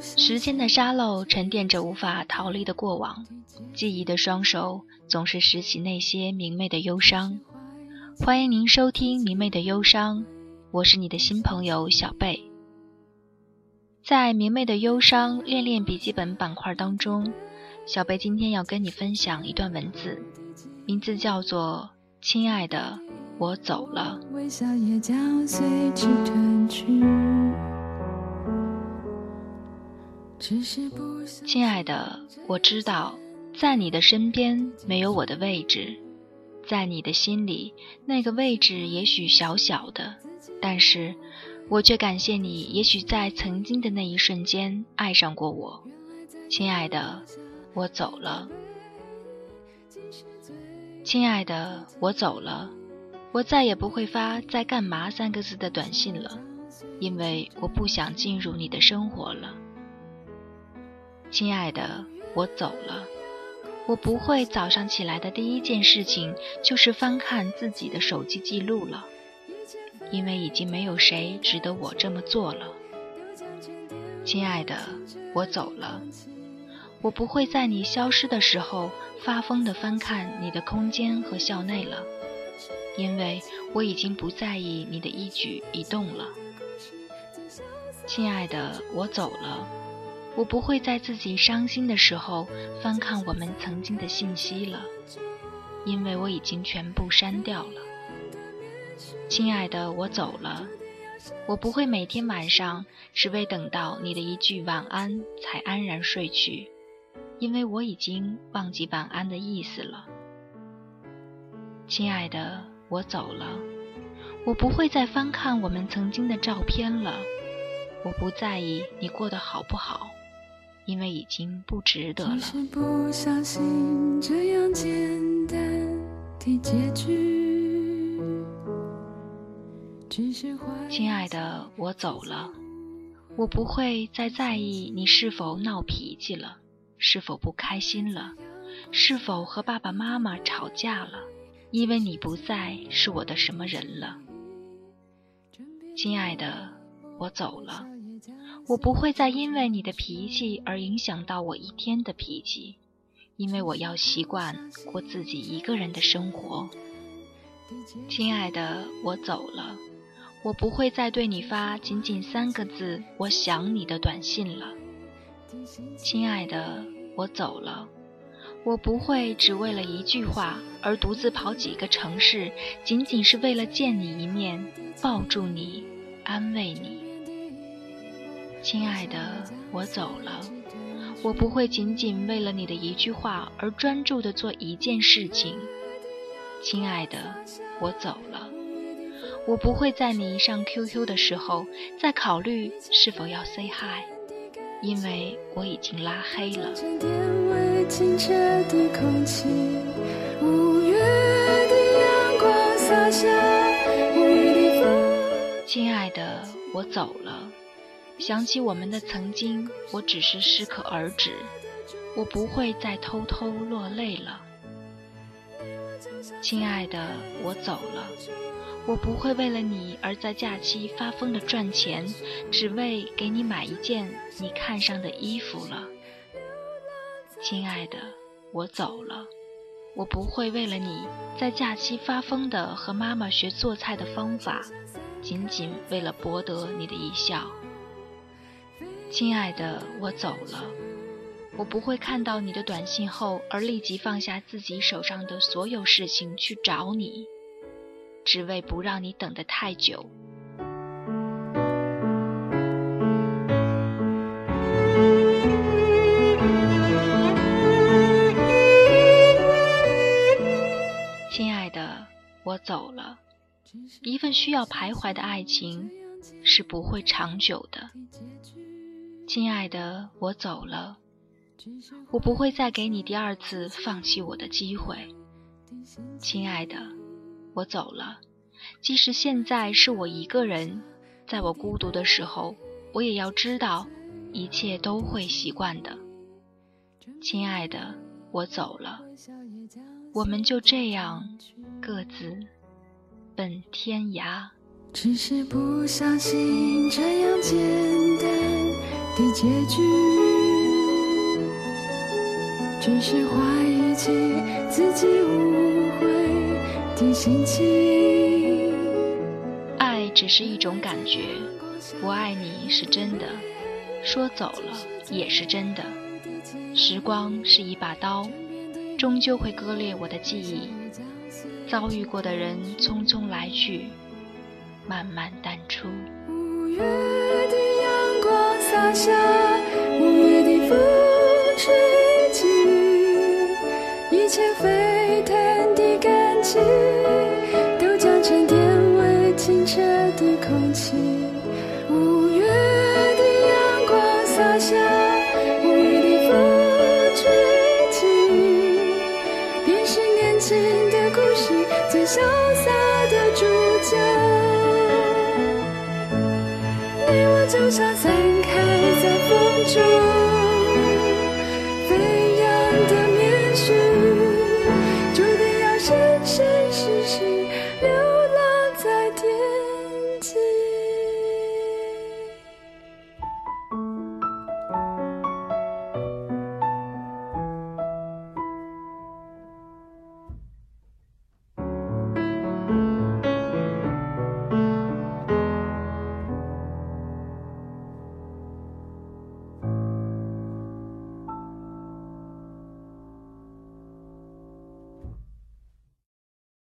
时间的沙漏沉淀着无法逃离的过往，记忆的双手总是拾起那些明媚的忧伤。欢迎您收听《明媚的忧伤》，我是你的新朋友小贝。在《明媚的忧伤》练练笔记本板块当中，小贝今天要跟你分享一段文字，名字叫做《亲爱的，我走了》。亲爱的，我知道，在你的身边没有我的位置，在你的心里，那个位置也许小小的，但是我却感谢你，也许在曾经的那一瞬间爱上过我。亲爱的，我走了。亲爱的，我走了，我再也不会发“在干嘛”三个字的短信了，因为我不想进入你的生活了。亲爱的，我走了。我不会早上起来的第一件事情就是翻看自己的手机记录了，因为已经没有谁值得我这么做了。亲爱的，我走了。我不会在你消失的时候发疯地翻看你的空间和校内了，因为我已经不在意你的一举一动了。亲爱的，我走了。我不会在自己伤心的时候翻看我们曾经的信息了，因为我已经全部删掉了。亲爱的，我走了。我不会每天晚上只为等到你的一句晚安才安然睡去，因为我已经忘记晚安的意思了。亲爱的，我走了。我不会再翻看我们曾经的照片了。我不在意你过得好不好。因为已经不值得了。亲爱的，我走了，我不会再在意你是否闹脾气了，是否不开心了，是否和爸爸妈妈吵架了，因为你不再是我的什么人了。亲爱的，我走了。我不会再因为你的脾气而影响到我一天的脾气，因为我要习惯过自己一个人的生活。亲爱的，我走了，我不会再对你发仅仅三个字“我想你”的短信了。亲爱的，我走了，我不会只为了一句话而独自跑几个城市，仅仅是为了见你一面，抱住你，安慰你。亲爱的，我走了。我不会仅仅为了你的一句话而专注的做一件事情。亲爱的，我走了。我不会在你上 QQ 的时候再考虑是否要 say hi，因为我已经拉黑了。亲爱的，我走了。想起我们的曾经，我只是适可而止，我不会再偷偷落泪了。亲爱的，我走了，我不会为了你而在假期发疯的赚钱，只为给你买一件你看上的衣服了。亲爱的，我走了，我不会为了你在假期发疯的和妈妈学做菜的方法，仅仅为了博得你的一笑。亲爱的，我走了。我不会看到你的短信后而立即放下自己手上的所有事情去找你，只为不让你等得太久。亲爱的，我走了。一份需要徘徊的爱情是不会长久的。亲爱的，我走了，我不会再给你第二次放弃我的机会。亲爱的，我走了，即使现在是我一个人，在我孤独的时候，我也要知道，一切都会习惯的。亲爱的，我走了，我们就这样各自奔天涯。只是不相信这样简单。的结局，只是怀疑起自己的心情。爱只是一种感觉，不爱你是真的，说走了也是真的。时光是一把刀，终究会割裂我的记忆。遭遇过的人匆匆来去，慢慢淡出。洒下，五月的风吹起，一切沸腾的感情都将沉淀为清澈的空气。五月的阳光洒下，五月的风吹起，便是年轻的故事最潇洒的主角。你我就像散开在风中。